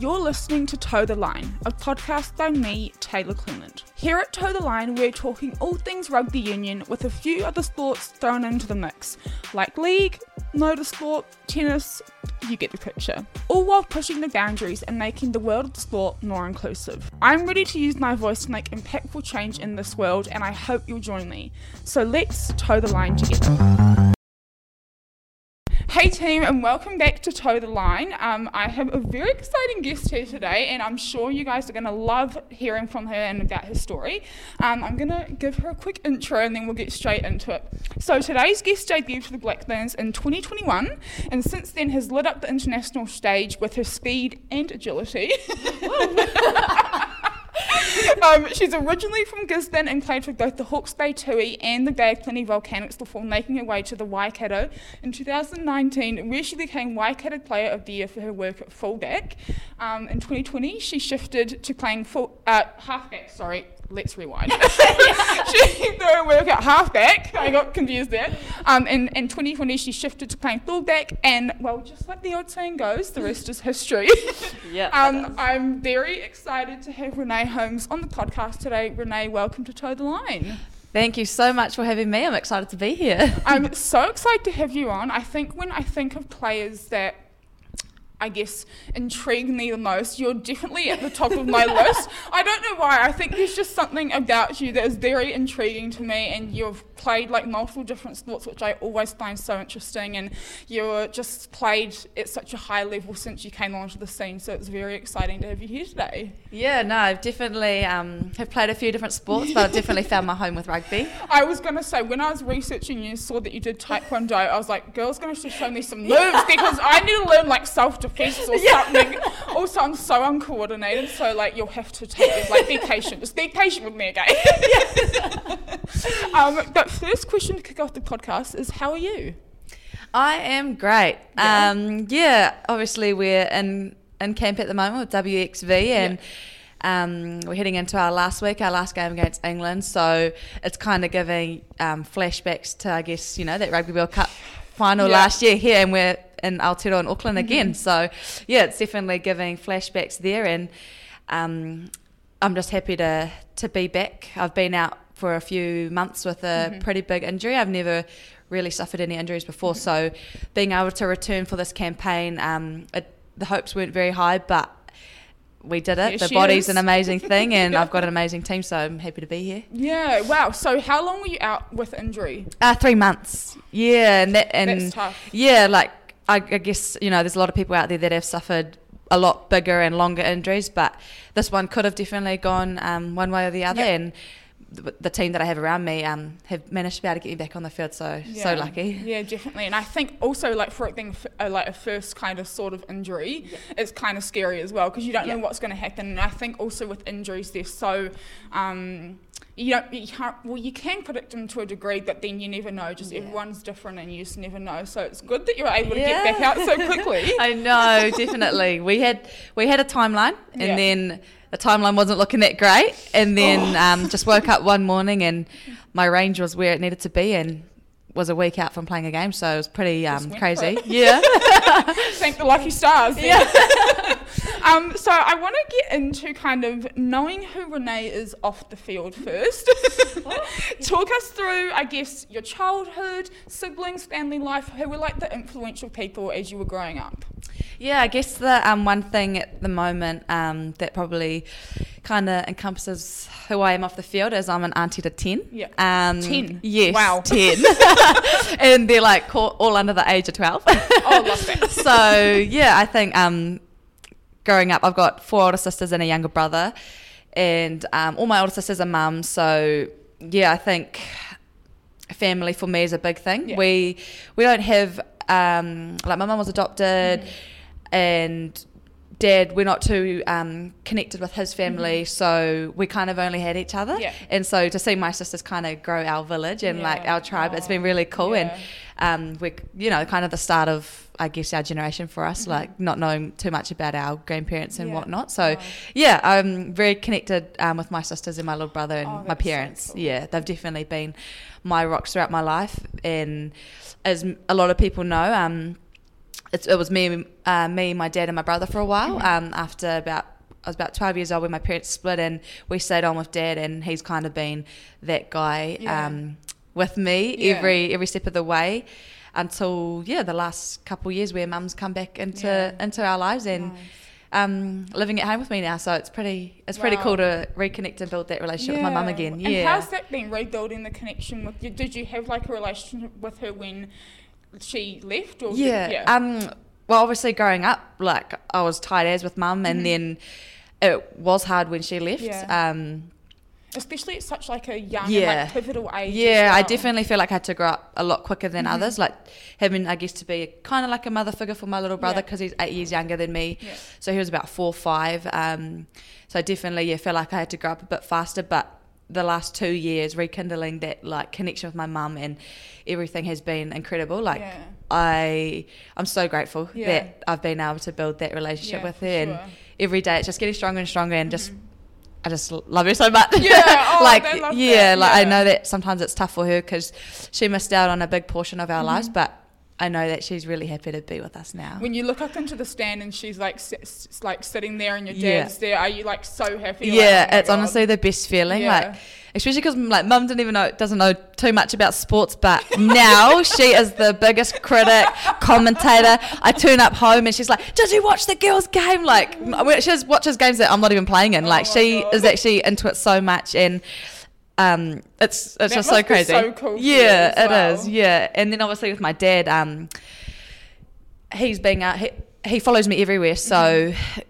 You're listening to Toe the Line, a podcast by me, Taylor Clement. Here at Toe the Line, we're talking all things rugby union with a few other sports thrown into the mix, like league, motorsport, tennis, you get the picture. All while pushing the boundaries and making the world of sport more inclusive. I'm ready to use my voice to make impactful change in this world, and I hope you'll join me. So let's toe the line together. Hey team, and welcome back to Toe the Line. Um, I have a very exciting guest here today, and I'm sure you guys are going to love hearing from her and about her story. Um, I'm going to give her a quick intro and then we'll get straight into it. So, today's guest debuted for the Black Ferns in 2021, and since then has lit up the international stage with her speed and agility. um, she's originally from Gisborne and played for both the Hawke's Bay Tui and the Plenty Volcanics before making her way to the Waikato in 2019, where she became Waikato Player of the Year for her work at fullback. Um, in 2020, she shifted to playing full, uh, halfback, sorry, let's rewind. she her work at halfback. I got confused there. Um, in, in 2020, she shifted to playing fullback, and well, just like the old saying goes, the rest is history. yeah. Um, I'm very excited to have Renee Holmes on the podcast today. Renee, welcome to Toe the Line. Thank you so much for having me. I'm excited to be here. I'm so excited to have you on. I think when I think of players that I guess, intrigue me the most. You're definitely at the top of my list. I don't know why. I think there's just something about you that is very intriguing to me, and you've played like multiple different sports, which I always find so interesting. And you're just played at such a high level since you came onto the scene, so it's very exciting to have you here today. Yeah, no, I've definitely um, have played a few different sports, but I've definitely found my home with rugby. I was going to say when I was researching you, saw that you did taekwondo. I was like, girl's going to show me some moves because I need to learn like self defense or yeah. something. also, I'm so uncoordinated, so like you'll have to take it. Like, be patient. Just be patient with me, okay? um, but first question to kick off the podcast is, how are you? I am great. Yeah, um, yeah obviously we're in in camp at the moment with WXV and. Yeah. Um, we're heading into our last week, our last game against England. So it's kind of giving um, flashbacks to, I guess, you know, that Rugby World Cup final yeah. last year here, and we're in Aotearoa and Auckland mm-hmm. again. So yeah, it's definitely giving flashbacks there, and um, I'm just happy to to be back. I've been out for a few months with a mm-hmm. pretty big injury. I've never really suffered any injuries before, mm-hmm. so being able to return for this campaign, um, it, the hopes weren't very high, but we did it. the body's is. an amazing thing, and I've got an amazing team, so I'm happy to be here. Yeah, wow. So, how long were you out with injury? Uh, three months. Yeah, and that, and That's tough. yeah, like I, I guess you know, there's a lot of people out there that have suffered a lot bigger and longer injuries, but this one could have definitely gone um, one way or the other, and the, team that I have around me um, have managed to be able to get me back on the field. So yeah. so lucky. Yeah, definitely. And I think also like for it being a, like a first kind of sort of injury, yeah. it's kind of scary as well because you don't yeah. know what's going to happen. And I think also with injuries, they're so. Um, you don't, you can't, well, you can predict them to a degree, but then you never know. Just everyone's different, and you just never know. So it's good that you were able to get back out so quickly. I know, definitely. We had we had a timeline, and then the timeline wasn't looking that great. And then oh. um, just woke up one morning and my range was where it needed to be and was a week out from playing a game, so it was pretty um, crazy. Yeah. Thank the lucky stars. Yeah. um, so I want to get into kind of knowing who Renee is off the field first. Talk us through, I guess, your childhood, siblings, family life. Who were like the influential people as you were growing up? Yeah, I guess the um, one thing at the moment um, that probably kind of encompasses who I am off the field is I'm an auntie to 10. Yeah. Um, 10? Yes. Wow. 10. and they're like all under the age of 12. oh, love that. so, yeah, I think um, growing up, I've got four older sisters and a younger brother. And um, all my older sisters are mums. So, yeah, I think family for me is a big thing. Yeah. We we don't have um, like my mum was adopted. Mm and dad we're not too um, connected with his family mm-hmm. so we kind of only had each other yeah. and so to see my sisters kind of grow our village and yeah. like our tribe it's been really cool yeah. and um, we're you know kind of the start of I guess our generation for us mm-hmm. like not knowing too much about our grandparents and whatnot so oh. yeah I'm very connected um, with my sisters and my little brother and oh, my parents so cool. yeah they've definitely been my rocks throughout my life and as a lot of people know it's, it was me, uh, me, my dad, and my brother for a while. Mm-hmm. Um, after about I was about 12 years old when my parents split, and we stayed on with dad, and he's kind of been that guy Yeah. um, with me Yeah. every every step of the way until yeah the last couple of years where mum's come back into Yeah. into our lives and Nice. um, living at home with me now. So it's pretty it's pretty cool to reconnect and build that relationship with my mum again. And how's that been rebuilding the connection with you? Did you have like a relationship with her when she left? Or did- Yeah. Um. Well, obviously, growing up, like I was tight as with mum, and then it was hard when she left. Mm-hmm. Yeah. Um. Especially at such like a young Yeah. like pivotal age. Yeah, I definitely feel like I had to grow up a lot quicker Mm-hmm. than others. Like having, I guess, to be kind of like a mother figure for my little brother Yeah. because he's eight years younger than me. Yeah. So he was about four, or five. Um, so I definitely, yeah, felt like I had to grow up a bit faster. But the last two years, rekindling that like connection with my mum and everything has been incredible. Like Yeah. I, I'm so grateful Yeah. that I've been able to build that relationship Yeah, with her. And sure. every day, it's just getting stronger and stronger, and just. I just love her so much. Mm-hmm. Yeah, oh, like yeah, that, like I know that sometimes it's tough for her because she missed out on a big portion of our lives, Mm-hmm. but I know that she's really happy to be with us now. When you look up into the stand and she's like s- like sitting there and your Yeah. dad's there, are you like so happy? Yeah, like, oh it's God. honestly the best feeling. Yeah. Like, especially because like mum didn't even know doesn't know too much about sports, but now she is the biggest critic, commentator. I turn up home and she's like, "Did you watch the girls' game?" Like, she watches games that I'm not even playing in. Like, Oh she God. is actually into it so much and. Um, it's it's That just so crazy. so cool yeah, it is. well. Yeah, and then obviously with my dad, um, he's being out. He, he follows me everywhere, so Mm-hmm.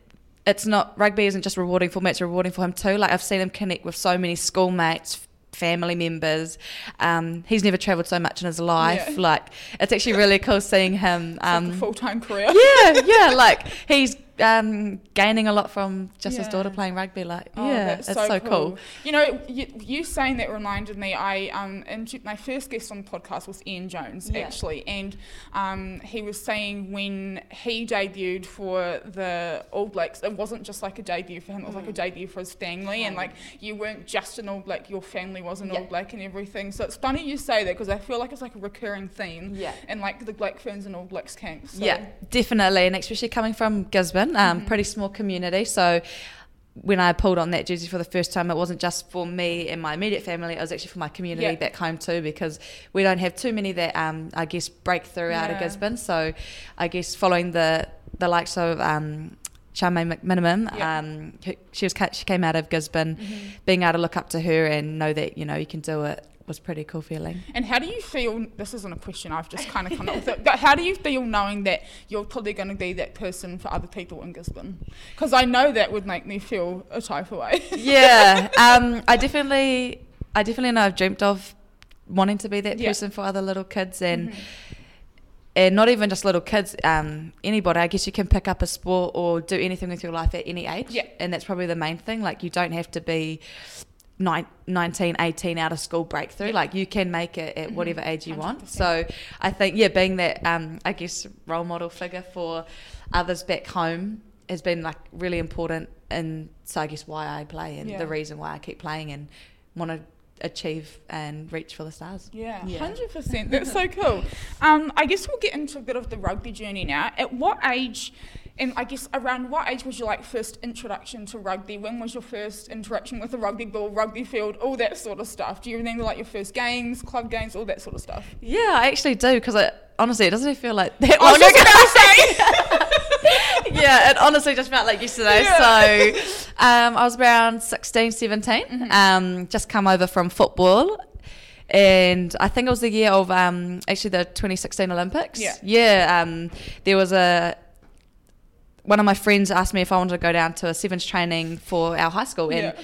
it's not rugby isn't just rewarding for me; it's rewarding for him too. Like I've seen him connect with so many schoolmates, family members. Um, he's never travelled so much in his life. Yeah. Like it's actually really cool seeing him. It's like Um, full time career. yeah, yeah, like he's um, gaining a lot from just his daughter playing rugby. Like, Oh, yeah, that's it's so, cool. You know, you, you saying that reminded me. I um, my first guest on the podcast was Ian Jones Yeah. actually, and um, he was saying when he debuted for the All Blacks, it wasn't just like a debut for him; it was like a debut for his family, and Mm. like you weren't just an All Black; your family was an Yeah. All Black and everything. So it's funny you say that because I feel like it's like a recurring theme Yeah. in like the Black Ferns and All Blacks camps. So. Yeah, definitely, and especially coming from Gisborne, um, Mhm. pretty small community. So when I pulled on that jersey for the first time, it wasn't just for me and my immediate family; it was actually for my community Yeah. back home too, because we don't have too many that um, I guess break through out of Gisborne. So I guess following the the likes of um, Charmaine McMenamin, Yeah. um, she was she came out of Gisborne, Mhm. being able to look up to her and know that you know you can do it was pretty cool feeling. And how do you feel? This isn't a question. I've just kind of come up with it. But how do you feel knowing that you're probably going to be that person for other people in Gisborne? Because I know that would make me feel a type of way. yeah, um, I definitely, I definitely know I've dreamt of wanting to be that Yeah. person for other little kids, and Mhm. and not even just little kids, um, anybody. I guess you can pick up a sport or do anything with your life at any age, Yeah. and that's probably the main thing. Like you don't have to be. Nine- 19, 18 out of school breakthrough. Yeah. Like you can make it at Mhm. whatever age you want. 100%. So I think, yeah, being that, um, I guess, role model figure for others back home has been like really important. And so I guess why I play and Yeah. the reason why I keep playing and want to achieve and reach for the stars. Yeah, Yeah. hundred percent. That's so cool. Um, I guess we'll get into a bit of the rugby journey now. At what age, and I guess around what age was your like first introduction to rugby? When was your first interaction with a rugby ball, rugby field, all that sort of stuff? Do you remember like your first games, club games, all that sort of stuff? Yeah, I actually do because it, honestly, it doesn't feel like that I was just yeah, it honestly just felt like yesterday. Yeah. So um, I was around 16, 17, Mm-hmm. um, just come over from football. And I think it was the year of um, actually the 2016 Olympics. Yeah. Yeah. Um, there was a one of my friends asked me if I wanted to go down to a sevens training for our high school, and Yeah.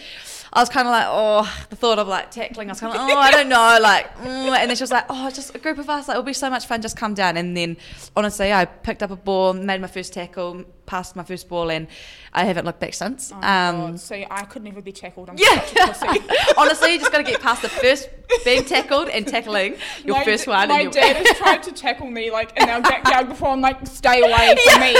I was kind of like, oh, the thought of like tackling, I was kind of like, oh, I don't know, like, mm. and then she was like, oh, just a group of us, like, it'll be so much fun, just come down. And then, honestly, I picked up a ball, made my first tackle, passed my first ball, and I haven't looked back since. Oh um. See, I could never be tackled. I'm yeah. such a pussy. honestly, you just got to get past the first being tackled and tackling your my, first d- one. My and dad has tried to tackle me like in our backyard before. I'm like, stay away from me.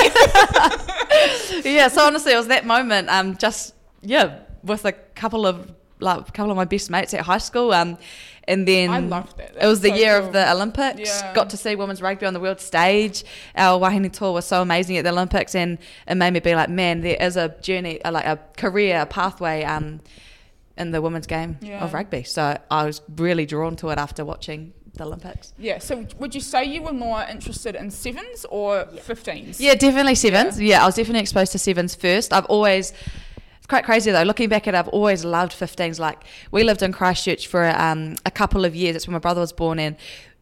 yeah, so honestly, it was that moment. Um, just yeah, with a couple of like a couple of my best mates at high school. Um, And then I loved it. it was the so year cool. of the Olympics. Yeah. Got to see women's rugby on the world stage. Our Wahine tour was so amazing at the Olympics, and it made me be like, man, there is a journey, uh, like a career a pathway um, in the women's game Yeah. of rugby. So I was really drawn to it after watching the Olympics. Yeah. So would you say you were more interested in sevens or 15s? Yeah, definitely sevens. Yeah. I was definitely exposed to sevens first. I've always, it's quite crazy though. Looking back at it, I've always loved 15s. Like we lived in Christchurch for um, a couple of years. That's when my brother was born in.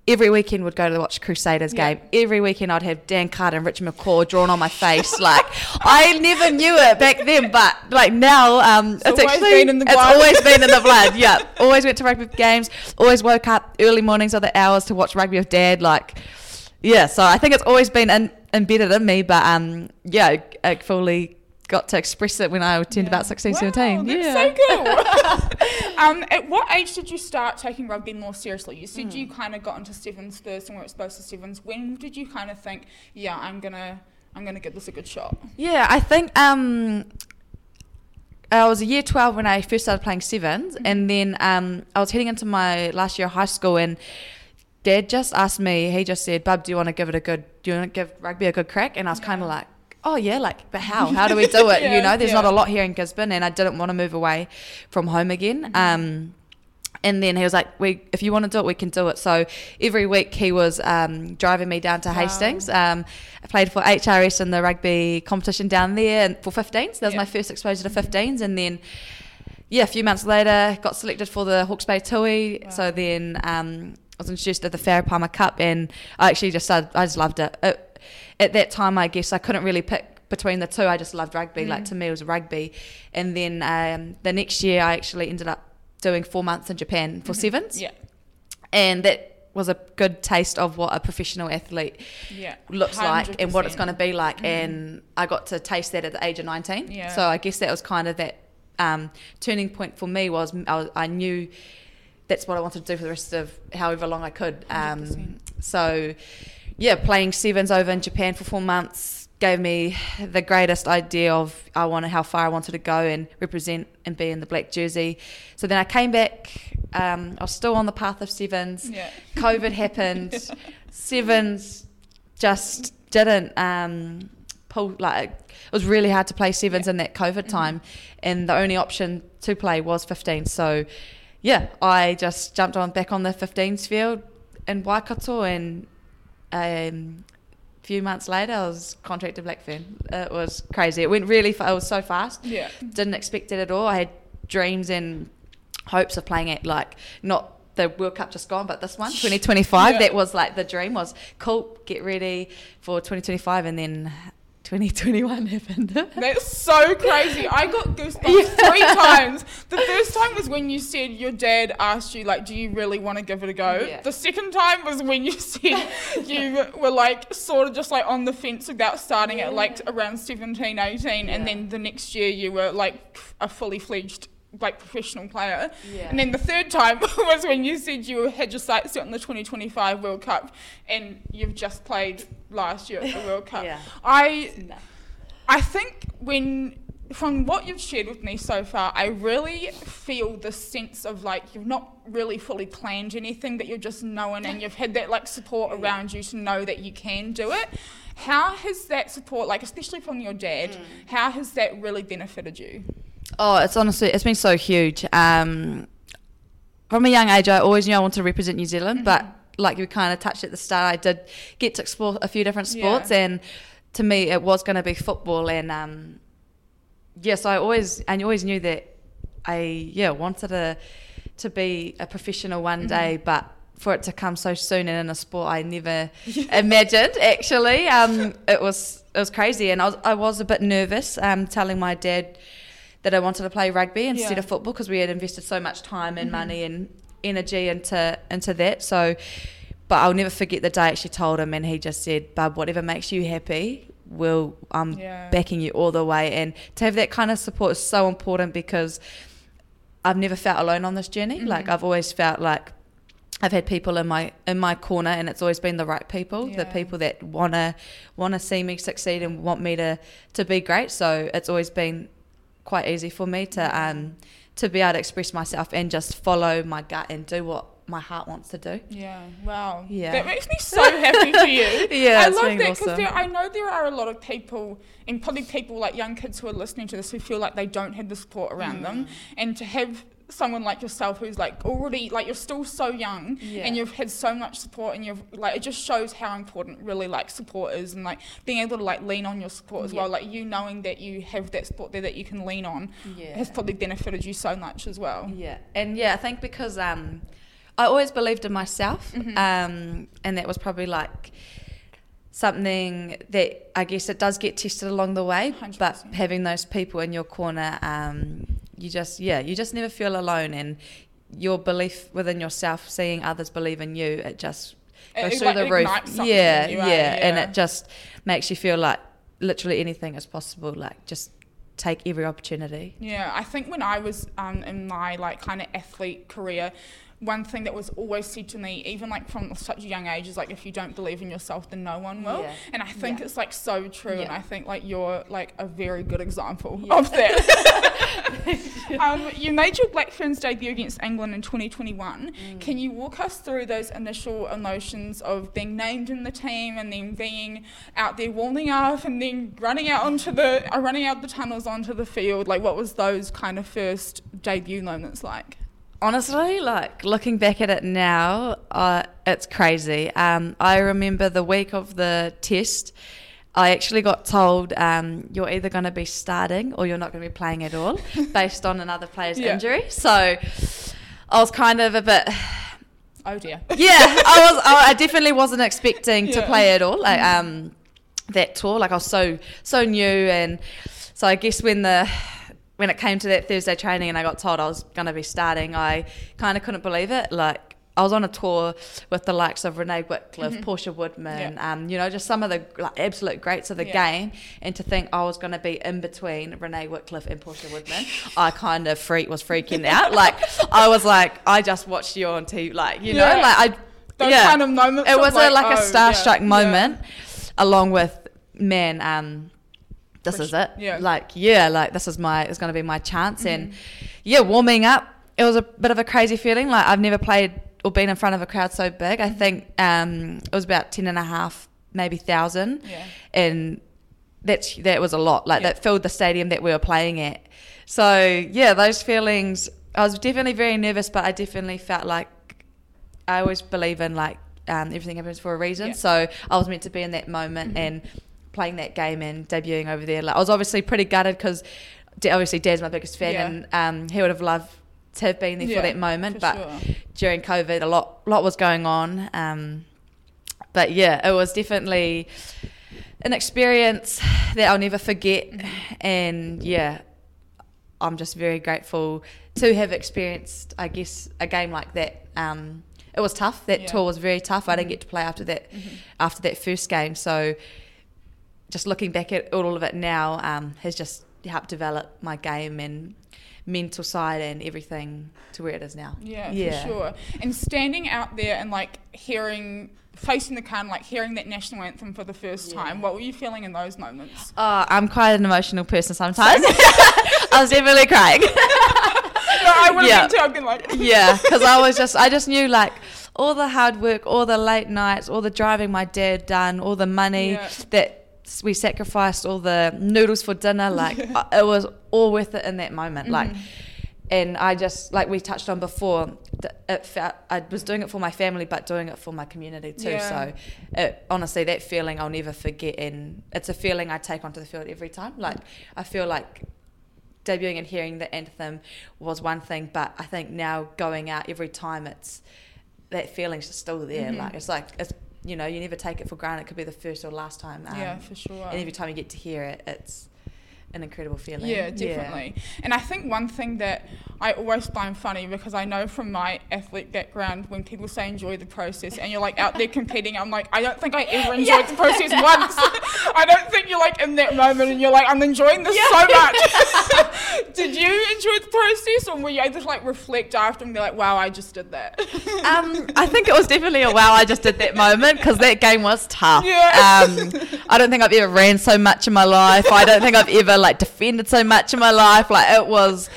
Every weekend would go to watch Crusaders Yeah. game. Every weekend I'd have Dan Carter and Richard McCaw drawn on my face. like I never knew it back then, but like now, um, it's, always actually been in the it's blood. always been in the blood. Yeah, always went to rugby games. Always woke up early mornings, or the hours to watch rugby with Dad. Like yeah, so I think it's always been in, embedded in me, but um, yeah, I fully got to express it when I turned about 16, wow, 17. That's yeah. so cool. um, at what age did you start taking rugby more seriously? You said Hmm. you kind of got into sevens first and were exposed to sevens. When did you kind of think, yeah, I'm gonna, I'm gonna give this a good shot? Yeah, I think um, I was a year 12 when I first started playing 7s and then um, I was heading into my last year of high school, and Dad just asked me, he just said, Bub, do you want to give it a good, do you want to give rugby a good crack? And I was kind of like, oh yeah, like, but how? How do we do it? Yeah, you know, there's not a lot here in Gisborne, and I didn't want to move away from home again. Um, and then he was like, "We, if you want to do it, we can do it." So every week he was um, driving me down to Wow. Hastings. Um, I played for HRS in the rugby competition down there and for 15s. That was Yeah. my first exposure to 15s, and then yeah, a few months later, got selected for the Hawke's Bay Tui. Wow. So then um, I was introduced to the Farah Palmer Cup, and I actually just started, I just loved it. it. At that time, I guess I couldn't really pick between the two. I just loved rugby. Like to me, it was rugby. And then um, the next year, I actually ended up doing four months in Japan for sevens, Yeah, and that was a good taste of what a professional athlete yeah. looks like and what it's going to be like. And I got to taste that at the age of 19. Yeah. So I guess that was kind of that um, turning point for me was I, was I knew that's what I wanted to do for the rest of however long I could. Um, so yeah, playing sevens over in Japan for four months gave me the greatest idea of I wanted how far I wanted to go and represent and be in the black jersey. So then I came back. Um, I was still on the path of sevens. Yeah. COVID happened. Sevens just didn't um, pull like it was really hard to play sevens in that COVID time, and the only option to play was 15. So yeah, I just jumped on back on the 15s field in Waikato, and um, a few months later I was contracted Black Fern. It was crazy. It went really. Fa- it was so fast Yeah. didn't expect it at all. I had dreams and hopes of playing at like not the World Cup just gone, but this one, 2025. Yeah. That was like the dream was cool, get ready for 2025, and then 2021 happened. That's so crazy. I got goosebumps three times. The first time was when you said your dad asked you, like, do you really want to give it a go? Yeah. The second time was when you said you were like sort of just like on the fence about starting at like around 17, 18, and then the next year you were like a fully fledged like professional player. Yeah. And then the third time was when you said you had your sights set on the 2025 World Cup and you've just played last year at the World Cup. Yeah. I I think when from what you've shared with me so far, I really feel the sense of like you've not really fully planned anything, but you're just knowing and you've had that like support around you to know that you can do it. How has that support, like especially from your dad, mm. how has that really benefited you? Oh, it's honestly, it's been so huge. Um, from a young age, I always knew I wanted to represent New Zealand, but like you kind of touched at the start, I did get to explore a few different sports, Yeah. and to me, it was going to be football. And um, yes, I always, and you always knew that I, yeah, wanted to to be a professional one day, but for it to come so soon and in a sport I never imagined. Actually, um, it was it was crazy, and I was I was a bit nervous um, telling my dad that I wanted to play rugby instead Yeah. of football because we had invested so much time and mm-hmm. money and energy into into that. So, but I'll never forget the day I actually told him, and he just said, "Bub, whatever makes you happy." Will I'm Yeah. backing you all the way, and to have that kind of support is so important because I've never felt alone on this journey. Mm-hmm. Like I've always felt like I've had people in my in my corner, and it's always been the right people, the Yeah. people that wanna wanna see me succeed and want me to to be great. So it's always been quite easy for me to um to be able to express myself and just follow my gut and do what my heart wants to do. Yeah. Wow. Yeah. That makes me so happy for you. Yeah, I love that because awesome. I know there are a lot of people, and probably people like young kids who are listening to this who feel like they don't have the support around Mm. them, and to have someone like yourself who's like already like you're still so young Yeah. and you've had so much support and you've like it just shows how important really like support is and like being able to like lean on your support as Yeah. well like you knowing that you have that support there that you can lean on Yeah. has probably benefited you so much as well Yeah, and yeah, I think because um, I always believed in myself, Mhm. um, and that was probably like something that I guess it does get tested along the way. But 100%. having those people in your corner, um, you just yeah, you just never feel alone, and your belief within yourself, seeing others believe in you, it just It- goes it, through like, the roof. Yeah, yeah, eh? and it just makes you feel like literally anything is possible. Like just take every opportunity. Yeah, I think when I was um, in my like kind of athlete career, one thing that was always said to me, even like from such a young age, is like if you don't believe in yourself, then no one will. Yeah. And I think Yeah. it's like so true, and I think like you're like a very good example Yeah. of that. um, you made your Black Ferns debut against England in 2021. Mm. Can you walk us through those initial emotions of being named in the team and then being out there warming up and then running out onto the uh, running out the tunnels onto the field? Like, what was those kind of first debut moments like? Honestly, like looking back at it now, uh, it's crazy. Um, I remember the week of the test, I actually got told um, you're either going to be starting or you're not going to be playing at all, based on another player's Yeah. injury. So I was kind of a bit, Oh dear. yeah, I was. I definitely wasn't expecting to Yeah. Mm-hmm. play at all. Like um, that tour, like I was so so new, and so I guess when the when it came to that Thursday training and I got told I was going to be starting, I kind of couldn't believe it. Like I was on a tour with the likes of Renee Wickliffe, Portia Woodman, um, you know, just some of the like, absolute greats of the Yeah. game, and to think I was going to be in between Renee Wickliffe and Portia Woodman, I kind of freak was freaking out. Like I was like, I just watched you on TV, like you know, like I. Those yeah, kind of moments. it was a, like a oh, starstruck yeah, moment, along with man. Um, this is it. Yeah. Like yeah, like this is my. It's going to be my chance, and Mm-hmm. yeah, warming up. It was a bit of a crazy feeling. Like I've never played or been in front of a crowd so big. I think um, it was about ten and a half, maybe thousand, Yeah. and that's that was a lot. Like Yeah. that filled the stadium that we were playing at. So yeah, those feelings. I was definitely very nervous, but I definitely felt like I always believe in like um, everything happens for a reason. Yeah. So I was meant to be in that moment and playing that game and debuting over there. Like I was obviously pretty gutted because obviously Dad's my biggest fan Yeah. and um, he would have loved to have been there Yeah, for that moment. for but sure. during COVID, a lot lot was going on. Um, but yeah, it was definitely an experience that I'll never forget. Mm-hmm. And yeah, I'm just very grateful to have experienced, I guess, a game like that. Um, it was tough. That Yeah. tour was very tough. I didn't Mhm. get to play after that Mhm. after that first game. So just looking back at all of it now um, has just helped develop my game and mental side and everything to where it is now. Yeah, Yeah. for sure. And standing out there and like hearing, facing the crowd, like hearing that national anthem for the first Yeah. time, what were you feeling in those moments? Oh, I'm quite an emotional person sometimes. I was definitely crying. no, I would have Yeah. been too. I've been like, yeah, because I was just, I just knew like all the hard work, all the late nights, all the driving my dad done, all the money Yeah. that we sacrificed, all the noodles for dinner. Like uh, it was all worth it in that moment. Like, Mhm. and I just like we touched on before, it felt I was doing it for my family, but doing it for my community too. Yeah. So, it, honestly, that feeling I'll never forget, and it's a feeling I take onto the field every time. Like I feel like debuting and hearing the anthem was one thing, but I think now going out every time, it's that feeling's just still there. Mhm. Like it's like it's you know you never take it for granted. It could be the first or last time. Um, yeah, for sure. and every time you get to hear it, it's an incredible feeling. Yeah, definitely. And I think one thing that I always find funny because I know from my athlete background when people say enjoy the process and you're like out there competing, I'm like, I don't think I ever enjoyed Yeah. the process once. I don't think you're like in that moment and you're like, I'm enjoying this so much. did you enjoy the process or were you able to like reflect after and be like, wow, I just did that? Um, I think it was definitely a wow. I just did that moment because that game was tough. Yeah. Um, I don't think I've ever ran so much in my life. I don't think I've ever like defended so much in my life. Like it was,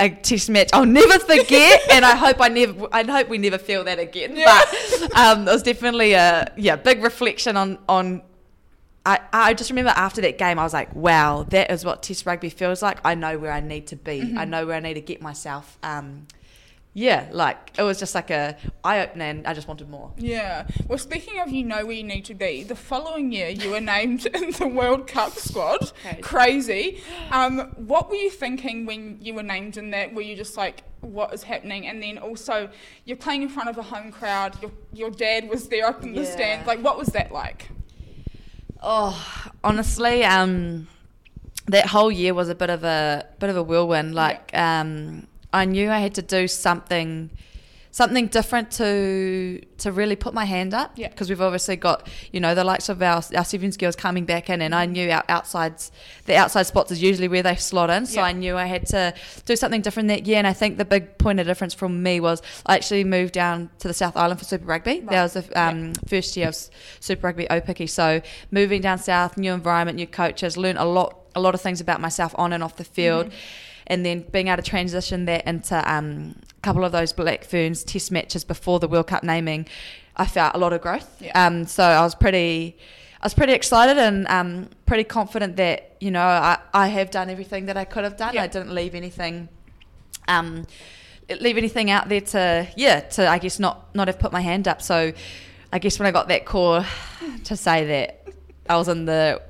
a test match I'll never forget, and I hope I never, I hope we never feel that again. Yeah. But um, it was definitely a yeah big reflection on on. I, I just remember after that game, I was like, wow, that is what Test rugby feels like. I know where I need to be. Mm-hmm. I know where I need to get myself. Um, yeah, like it was just like a eye opener, and I just wanted more. Yeah. Well, speaking of you know where you need to be, the following year you were named in the World Cup squad. Crazy. Crazy. Um, what were you thinking when you were named in that? Were you just like, what is happening? And then also, you're playing in front of a home crowd. Your your dad was there up in the Yeah. stands. Like, what was that like? Oh, honestly, um, that whole year was a bit of a bit of a whirlwind. Like, um, I knew I had to do something, something different to to really put my hand up. Yeah. Because we've obviously got you know the likes of our our sevens girls coming back in, and I knew our outsides, the outside spots is usually where they slot in. So Yeah. I knew I had to do something different that year. And I think the big point of difference from me was I actually moved down to the South Island for Super Rugby. Right. That was the um, first year of Super Rugby Aupiki. So moving down south, new environment, new coaches, learned a lot, a lot of things about myself on and off the field, Mm-hmm. And then being able to transition that into um, a couple of those Black Ferns Test matches before the World Cup naming, I felt a lot of growth. Yeah. Um, so I was pretty. I was pretty excited and um, pretty confident that you know I, I have done everything that I could have done. Yeah. I didn't leave anything um, leave anything out there to yeah to I guess not not have put my hand up. So I guess when I got that call to say that I was in the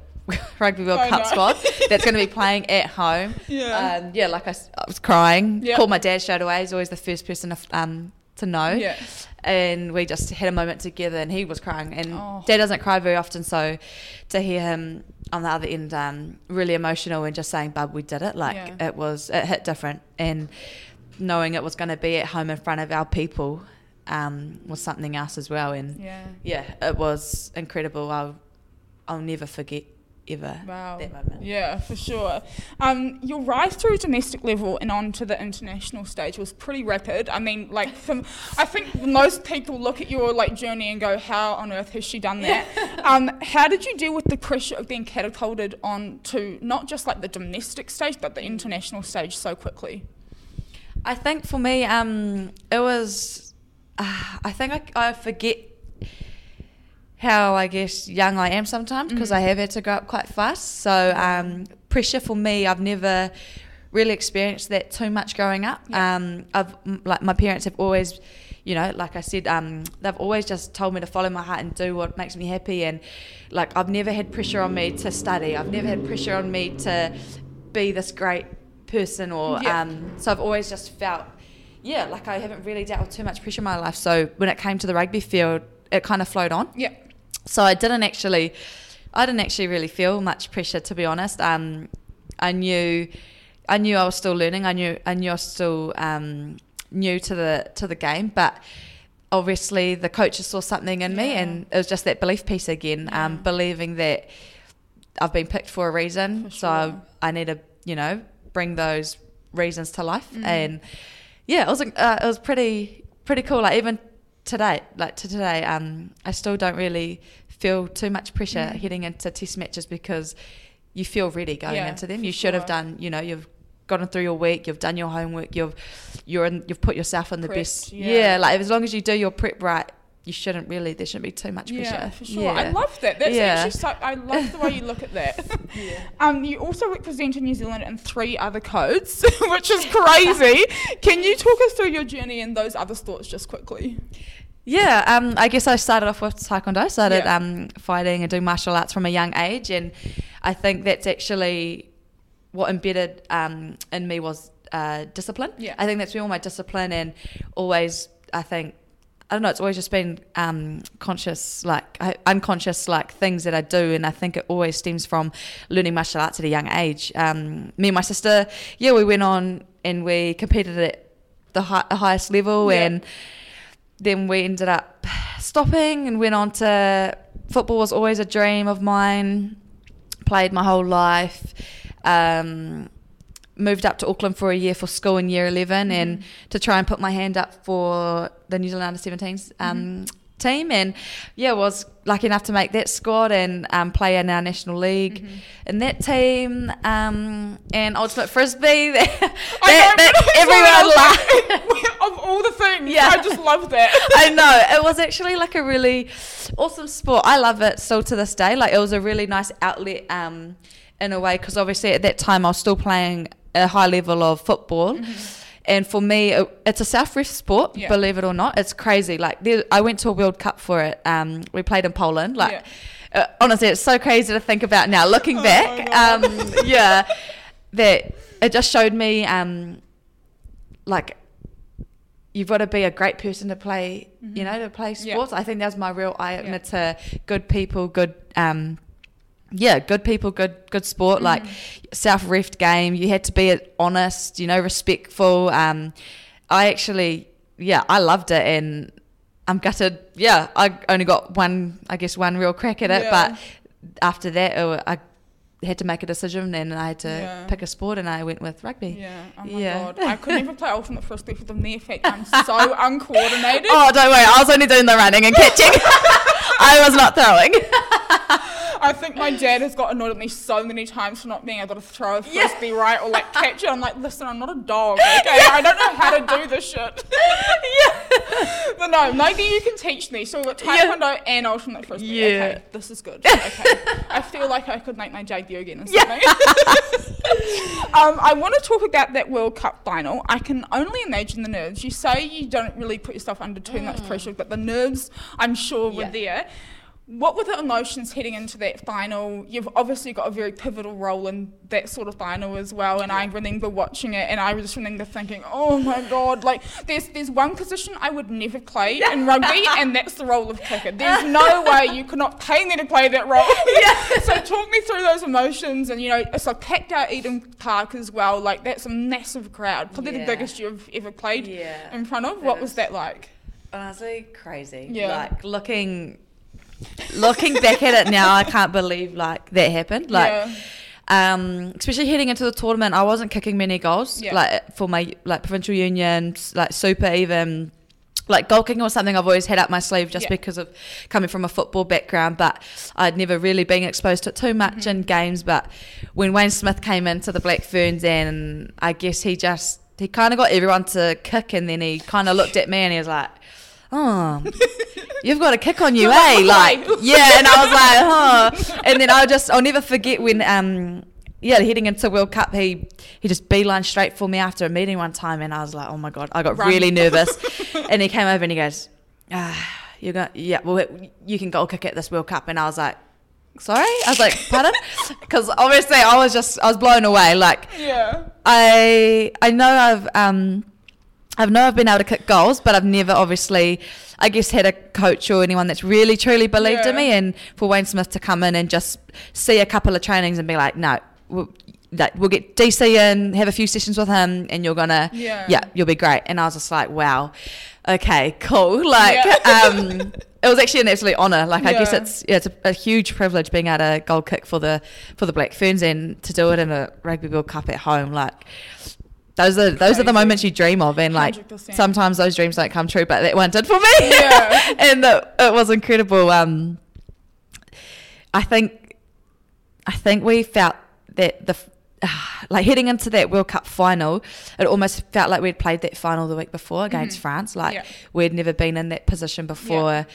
Rugby World I Cup squad that's going to be playing at home, Yeah. um, yeah, like I was crying. Yeah. Called my dad straight away. He's always the first person to um, to know. Yeah. And we just had a moment together, and he was crying. And Oh. Dad doesn't cry very often, so to hear him on the other end, um, really emotional and just saying, "Bub, we did it!" Like Yeah. it was, it hit different, and knowing it was going to be at home in front of our people um, was something else as well. And Yeah. yeah, it was incredible. I'll, I'll never forget ever Wow. that moment. Yeah, for sure. Um, your rise through domestic level and onto the international stage was pretty rapid. I mean, like, from, I think most people look at your like journey and go, "How on earth has she done that?" um, how did you deal with the pressure of being catapulted on to not just like the domestic stage but the international stage so quickly? I think for me, um, it was. Uh, I think I, I forget how I guess young I am sometimes because I have had to grow up quite fast. So um, pressure for me, I've never really experienced that too much growing up. Yeah. Um, I've like my parents have always, you know, like I said, um, they've always just told me to follow my heart and do what makes me happy. And like I've never had pressure on me to study. I've never had pressure on me to be this great person or Yeah. um, so I've always just felt yeah like I haven't really dealt with too much pressure in my life so when it came to the rugby field it kind of flowed on Yeah. So I didn't actually I didn't actually really feel much pressure to be honest. Um, I knew I knew I was still learning. I knew I knew I was still um, new to the to the game. But obviously the coaches saw something in me and it was just that belief piece again um, believing that I've been picked for a reason. For so I. I need to you know bring those reasons to life. Mm. and yeah it was uh, it was pretty pretty cool. Like even today like to today um I still don't really feel too much pressure Mm. heading into test matches because you feel ready going Yeah, into them you should have done you know you've gotten through your week you've done your homework you've you're in, you've put yourself in the Prepped, best yeah. yeah. like as long as you do your prep right you shouldn't really there shouldn't be too much pressure Yeah, for sure. Yeah. I love that. That's Yeah. actually so. I love the way you look at that. yeah. Um, you also represented New Zealand in three other codes, which is crazy. Can you talk us through your journey in those other sports just quickly? Yeah, um, I guess I started off with taekwondo, started Yeah. um, fighting and doing martial arts from a young age, and I think that's actually what embedded um, in me was uh, discipline. Yeah. I think that's where all my discipline and always, I think, I don't know, it's always just been um, conscious, like I- unconscious, like things that I do, and I think it always stems from learning martial arts at a young age. Um, me and my sister, yeah, we went on and we competed at the, hi- the highest level, Yeah. and then we ended up stopping and went on to football was always a dream of mine played my whole life um, moved up to auckland for a year for school in year 11 and to try and put my hand up for the new zealand under 17s um, team, and yeah, was lucky enough to make that squad and um, play in our national league Mm-hmm. in that team. Um, and ultimate frisbee, that, I that- know, that everyone loved. like- of all the things, Yeah. I just love that. I know it was actually like a really awesome sport. I love it still to this day. Like it was a really nice outlet um, in a way because obviously at that time I was still playing a high level of football. And for me, it, it's a self-ref sport, Yeah. believe it or not. It's crazy. Like there, I went to a World Cup for it. Um, we played in Poland. Like uh, honestly, it's so crazy to think about now. Looking Oh back, um, yeah, that it just showed me um, like you've got to be a great person to play, you know, to play Mm-hmm. Yeah. sports. I think that was my real eye opener Yeah. to good people, good, um, yeah, good people, good, good sport. Like Mm-hmm. self-ref game, you had to be honest, you know, respectful. Um, I actually, yeah, I loved it, and I'm gutted. Yeah, I only got one, I guess, one real crack at it, Yeah. but after that, it, I had to make a decision, and I had to Yeah. pick a sport, and I went with rugby. Yeah, oh my Yeah. god. I couldn't even play ultimate frisbee for the mere fact I'm so uncoordinated. Oh, don't worry. I was only doing the running and catching. I was not throwing. I think my dad has got annoyed at me so many times for not being able to throw a frisbee right or like catch it. I'm like, listen, I'm not a dog, okay? I don't know how to do this shit. yeah. But no, maybe you can teach me. So we've got Yeah. Taekwondo and ultimate frisbee. Yeah. Okay, this is good. Okay. I feel like I could make my again Yeah. um, I want to talk about that World Cup final. I can only imagine the nerves. You say you don't really put yourself under too much pressure, but the nerves, I'm sure, were Mm. Yeah. there. What were the emotions heading into that final? You've obviously got a very pivotal role in that sort of final as well. And I remember watching it, and I was just remember thinking, "Oh my god!" Like, there's there's one position I would never play in rugby, and that's the role of kicker. There's no way you could not pay me to play that role. Yeah. so talk me through those emotions, and you know, it's a packed out Eden Park as well. Like, that's a massive crowd, probably the biggest you've ever played Yeah. in front of. That What was that like? Honestly, crazy. Yeah. Like looking, looking back at it now, I can't believe like that happened. Like. yeah. Um, especially heading into the tournament, I wasn't kicking many goals. Yeah. Like for my like provincial union, like super even. Like goal kicking was something I've always had up my sleeve just Yeah. because of coming from a football background, but I'd never really been exposed to it too much Mm-hmm. in games. But when Wayne Smith came into the Black Ferns, and I guess he just he kind of got everyone to kick, and then he kind of looked at me and he was like, "Oh, you've got a kick on you, You're eh?" like, yeah, and I was like, "Huh," and then I'll just I'll never forget when um yeah, heading into World Cup, he he just beeline straight for me after a meeting one time, and I was like, oh my god, I got Run. really nervous. and he came over and he goes, ah, you got yeah, well you can goal kick at this World Cup, and I was like. Sorry, I was like, pardon, because obviously I was just I was blown away. Like Yeah. I I know I've um I've know I've been able to kick goals, but I've never obviously I guess had a coach or anyone that's really truly believed in me. And for Wayne Smith to come in and just see a couple of trainings and be like, no, we'll, like we'll get DC in, have a few sessions with him, and you're gonna Yeah. yeah you'll be great. And I was just like, wow, okay, cool. Like Yeah. um. It was actually an absolute honour. Like I guess it's yeah, it's a, a huge privilege being able to goal kick for the for the Black Ferns and to do it in a rugby world cup at home. Like those are those are the moments you dream of, and like 100%. sometimes those dreams don't come true, but that one did for me. Yeah. and it, it was incredible. Um, I think I think we felt that the like heading into that World Cup final, it almost felt like we'd played that final the week before against France. Like Mm-hmm. Yeah. we'd never been in that position before.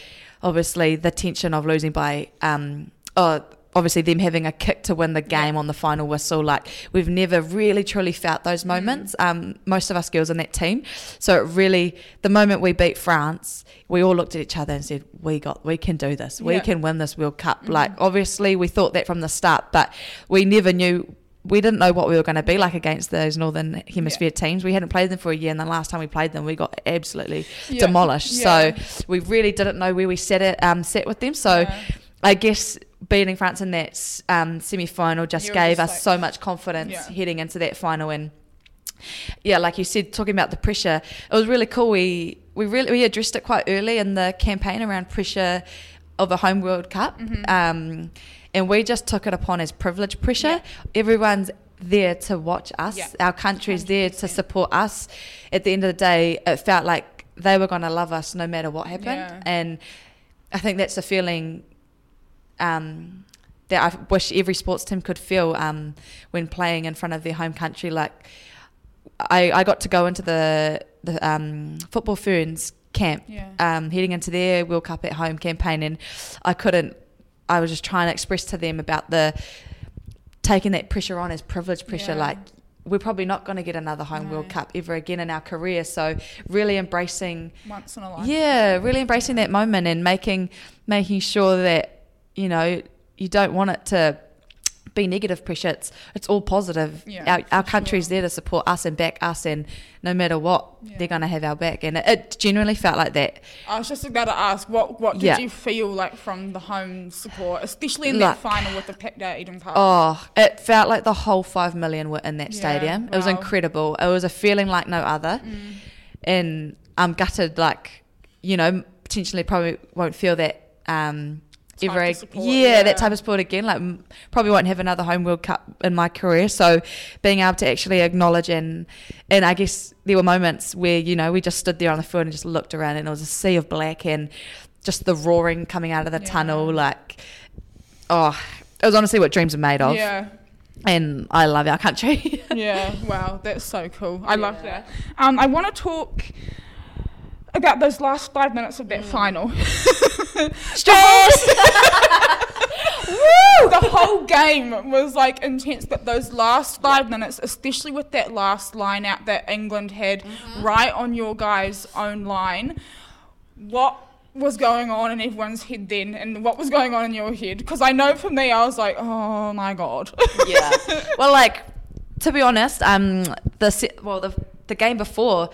Obviously, the tension of losing by, um, oh, obviously them having a kick to win the game on the final whistle. Like we've never really truly felt those Mm. moments. Um, most of us girls in that team. So it really, the moment we beat France, we all looked at each other and said, "We got, we can do this. We Yeah. Can win this World Cup." Like obviously, we thought that from the start, but we never knew. We didn't know what we were going to be like against those Northern Hemisphere teams. We hadn't played them for a year, and the last time we played them, we got absolutely Yeah. demolished. Yeah. So we really didn't know where we set it, um, set with them. So Yeah. I guess beating France in that um, semi final just You were gave just us like- so much confidence Yeah. heading into that final. And yeah, like you said, talking about the pressure, it was really cool. We we really we addressed it quite early in the campaign around pressure of a home World Cup, Mm-hmm. um, and we just took it upon as privilege pressure. Everyone's there to watch us. Yeah. Our country's there to support us. At the end of the day, it felt like they were going to love us no matter what happened, Yeah. and I think that's a feeling um, that I wish every sports team could feel um, when playing in front of their home country. Like I, I got to go into the the um, football ferns camp, Yeah. um, heading into their World Cup at home campaign, and I couldn't. I was just trying to express to them about the taking that pressure on as privilege pressure, Yeah. like. We're probably not going to get another home World Cup ever again in our career. So, really embracing Once in a life. yeah, really embracing that moment and making making sure that you know you don't want it to be negative pressure. It's it's all positive. Yeah, our our country's sure. there to support us and back us, and no matter what, Yeah. they're gonna have our back. And it, it genuinely felt like that. I was just about to ask, what what did Yeah. you feel like from the home support, especially in Like- that final with the Pacta Eden Park? Oh, it felt like the whole five million were in that Yeah, stadium. It was incredible. It was a feeling like no other, Mm. and I'm gutted. Like you know, potentially probably won't feel that. Um, Type ever, of support, yeah, yeah. that type of sport again. Like, m- probably won't have another home World Cup in my career. So, being able to actually acknowledge and and I guess there were moments where you know we just stood there on the field and just looked around, and it was a sea of black and just the roaring coming out of the Yeah. tunnel. Like, oh, it was honestly what dreams are made of Yeah, and I love our country. yeah. Wow, that's so cool. I love that. Um, I want to talk about those last five minutes of that Mm. final. Stress. Woo! The whole game was like intense, but those last five minutes, especially with that last line out that England had Mm-hmm. right on your guys' own line, what was going on in everyone's head then, and what was going on in your head? Because I know for me, I was like, oh my god. yeah. Well, like to be honest, um, the se- well the the game before.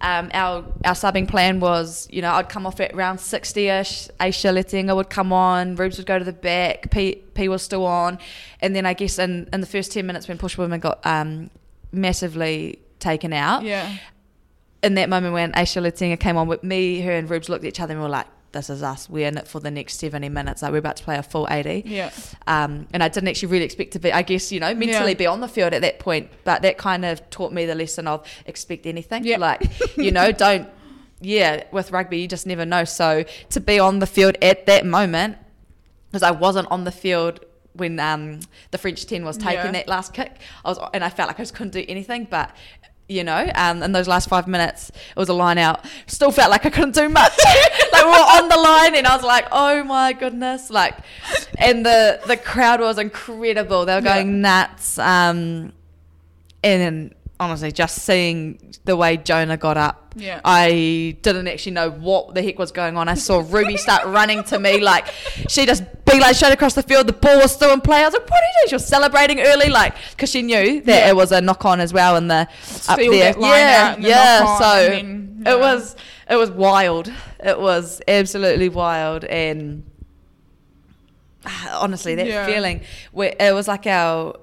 Um, our our subbing plan was, you know, I'd come off at round 60ish. Ayesha Leti-I'iga would come on. Rubes would go to the back. P, P was still on, and then I guess in, in the first 10 minutes when Portia Woodman got um, massively taken out, yeah. in that moment when Ayesha Leti-I'iga came on with me, her and Rubes looked at each other and we were like, "This is us. We're in it for the next 70 minutes. Like we're about to play a full 80." Yeah. Um, and I didn't actually really expect to be, I guess, you know, mentally Yeah. be on the field at that point. But that kind of taught me the lesson of expect anything. Yeah. Like, you know, don't, yeah, with rugby, you just never know. So to be on the field at that moment, because I wasn't on the field when um, the French 10 was taking Yeah. that last kick, I was, and I felt like I just couldn't do anything. But you know, um, in those last five minutes, it was a line out. Still felt like I couldn't do much. like we were on the line, and I was like, "Oh my goodness!" Like, and the the crowd was incredible. They were Yeah. going nuts. Um, and then honestly, just seeing the way Joanah got up, Yeah. I didn't actually know what the heck was going on. I saw Ruby start running to me, like she just be like straight across the field. The ball was still in play. I was like, "What are you doing?" She was celebrating early, like because she knew that Yeah. it was a knock on as well in the up there. yeah, yeah. So then, yeah. it was it was wild. It was absolutely wild and. Honestly, that feeling, where it was like our,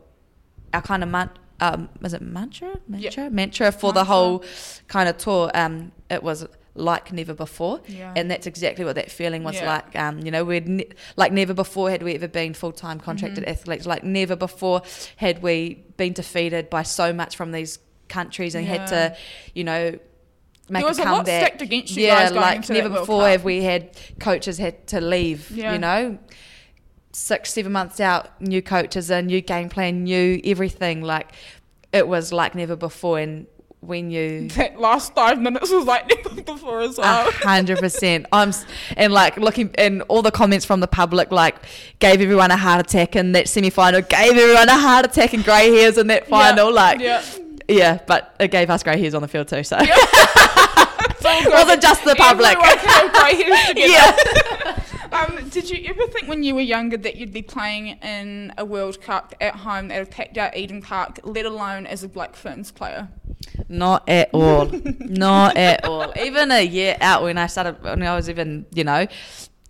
our kind of man, um, was it mantra, mantra, mantra for the whole kind of tour. Um, it was like never before, Yeah. and that's exactly what that feeling was Yeah. like. Um, you know, we'd ne- like never before had we ever been full time contracted Mm-hmm. athletes. Like never before had we been defeated by so much from these countries and had to, you know. Make There was a a lot comeback. stacked against you yeah, guys going like never before have we had coaches had to leave. You know, six, seven months out, new coaches in, new game plan, new everything. Like it was like never before, and we knew that last five minutes was like never before as a well. hundred percent. I'm and like looking and all the comments from the public like gave everyone a heart attack in that semi final, gave everyone a heart attack and grey hairs in that final. Like yeah. yeah, but it gave us grey hairs on the field too. So all it wasn't just the public. Everyone can have grey together. yeah. Um, did you ever think when you were younger that you'd be playing in a World Cup at home at a packed out Eden Park, let alone as a Black Ferns player? Not at all. Not at all. Even a year out when I started, when I was even, you know,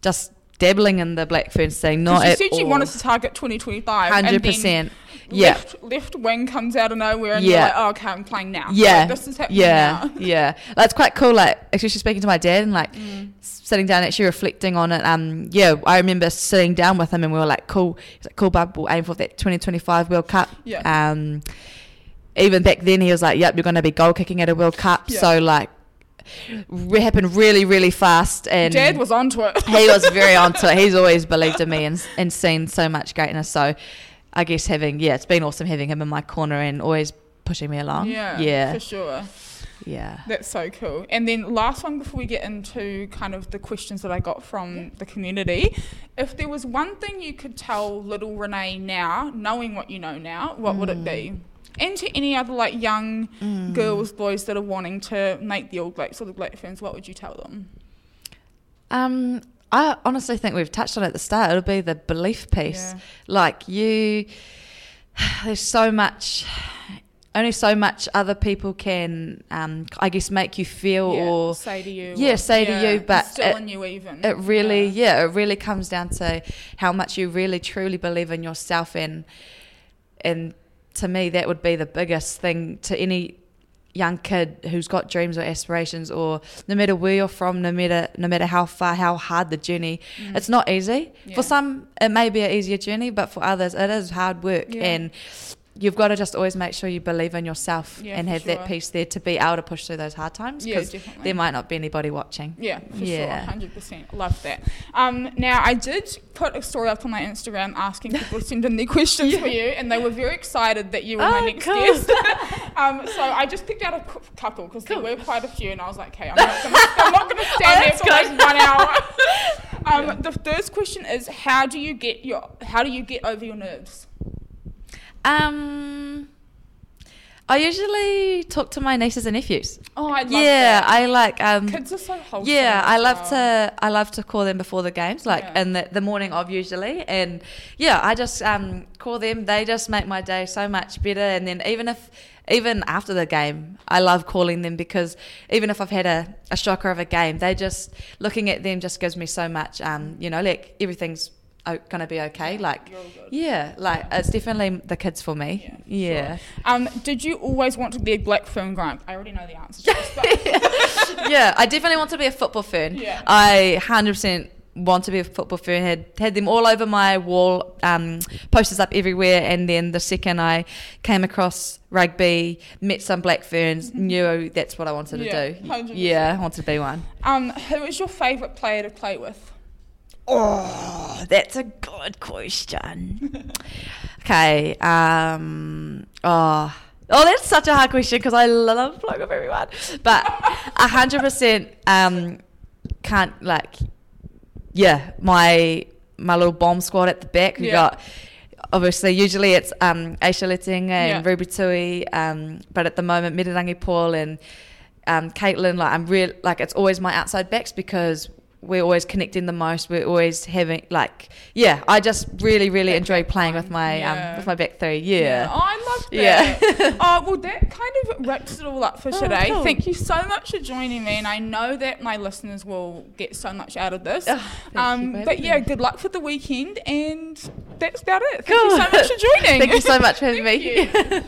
just dabbling in the Black Fern scene. Not you at said all. you wanted to target 2025. and Hundred then percent. Yeah. Left, left wing comes out of nowhere and Yeah. you're like, oh, okay, I'm playing now. Yeah. Like, this is happening yeah, now. yeah. That's quite cool. Like, actually, speaking to my dad and like Mm. sitting down, actually reflecting on it. Um, yeah, I remember sitting down with him and we were like, "Cool." He's like, "Cool, bub. We'll aim for that 2025 World Cup." Yeah. Um, even back then, he was like, "Yep, you're going to be goal kicking at a World Cup." Yeah. So like, re- happened really, really fast. And Dad was onto it. he was very onto it. He's always believed in me and, and seen so much greatness. So I guess having, yeah, it's been awesome having him in my corner and always pushing me along. Yeah, Yeah. for sure. Yeah. That's so cool. And then last one before we get into kind of the questions that I got from the community, if there was one thing you could tell little Renee now, knowing what you know now, what would it be? And to any other like young Mm. girls, boys that are wanting to make the All Blacks or the Black Ferns, what would you tell them? Um, I honestly think we've touched on it at the start. It'll be the belief piece. Yeah. Like you, there's so much. Only so much other people can, um, I guess, make you feel Yeah, or say to you. Yeah, or- say to you, but still it- you even. it really Yeah. yeah. it really comes down to how much you really truly believe in yourself and and to me that would be the biggest thing to any young kid who's got dreams or aspirations or no matter where you're from no matter no matter how far how hard the journey it's not easy Mm. Yeah. for some it may be an easier journey but for others it is hard work Yeah. and you've got to just always make sure you believe in yourself Yeah, and have sure. that piece there to be able to push through those hard times Yeah, because definitely. there might not be anybody watching Yeah, for Yeah. sure, hundred percent. Love that. Um, now I did put a story up on my Instagram asking people to send in their questions for you, and they were very excited that you were my Oh, next cool. guest. um, so I just picked out a couple because Cool. there were quite a few, and I was like, okay, I'm not gonna, I'm stand there that's for like good. one hour. um, The first question is, how do you get your, how do you get over your nerves? Um, I usually talk to my nieces and nephews. Oh, I love yeah, that. I like um. Kids are so wholesome. Yeah, I love well. to. I love to call them before the games, like Yeah. in the, the morning of usually, and yeah, I just um call them. They just make my day so much better. And then even if even after the game, I love calling them because even if I've had a, a shocker of a game, they just looking at them just gives me so much. Um, you know, like everything's gonna be okay. Like You're all good. yeah, like it's definitely the kids for me. Yeah, Yeah. Um, did you always want to be a black fern up? I already know the answer to this, but yeah, I definitely want to be a football fan. Yeah. I hundred percent want to be a football fan. Had had them all over my wall, um, posters up everywhere. And then the second I came across rugby, met some black ferns, knew that's what I wanted Mm-hmm. Yeah, to do. 100%. Yeah, I wanted to be one. um, who is your favourite player to play with? Oh, that's a good question. okay. Um. Oh. Oh, that's such a hard question because I love playing with everyone. But a hundred percent um can't like yeah, my my little bomb squad at the back. We Yeah. got obviously usually it's um Ayesha Leti-I'iga and Yeah. Ruby Tui, um, but at the moment Mererangi Paul and um Caitlin, like I'm real like it's always my outside backs because we're always connecting the most. We're always having like yeah, I just really, really That enjoy back playing line, with my yeah. um with my back three. Yeah. Oh, I love that. Yeah. oh, well, that kind of wraps it all up for Oh, today. cool. Thank you so much for joining me, and I know that my listeners will get so much out of this. Oh, you um, but yeah, good luck for the weekend, and that's about it. Thank Cool. you so much for joining. Thank you so much for having me. you.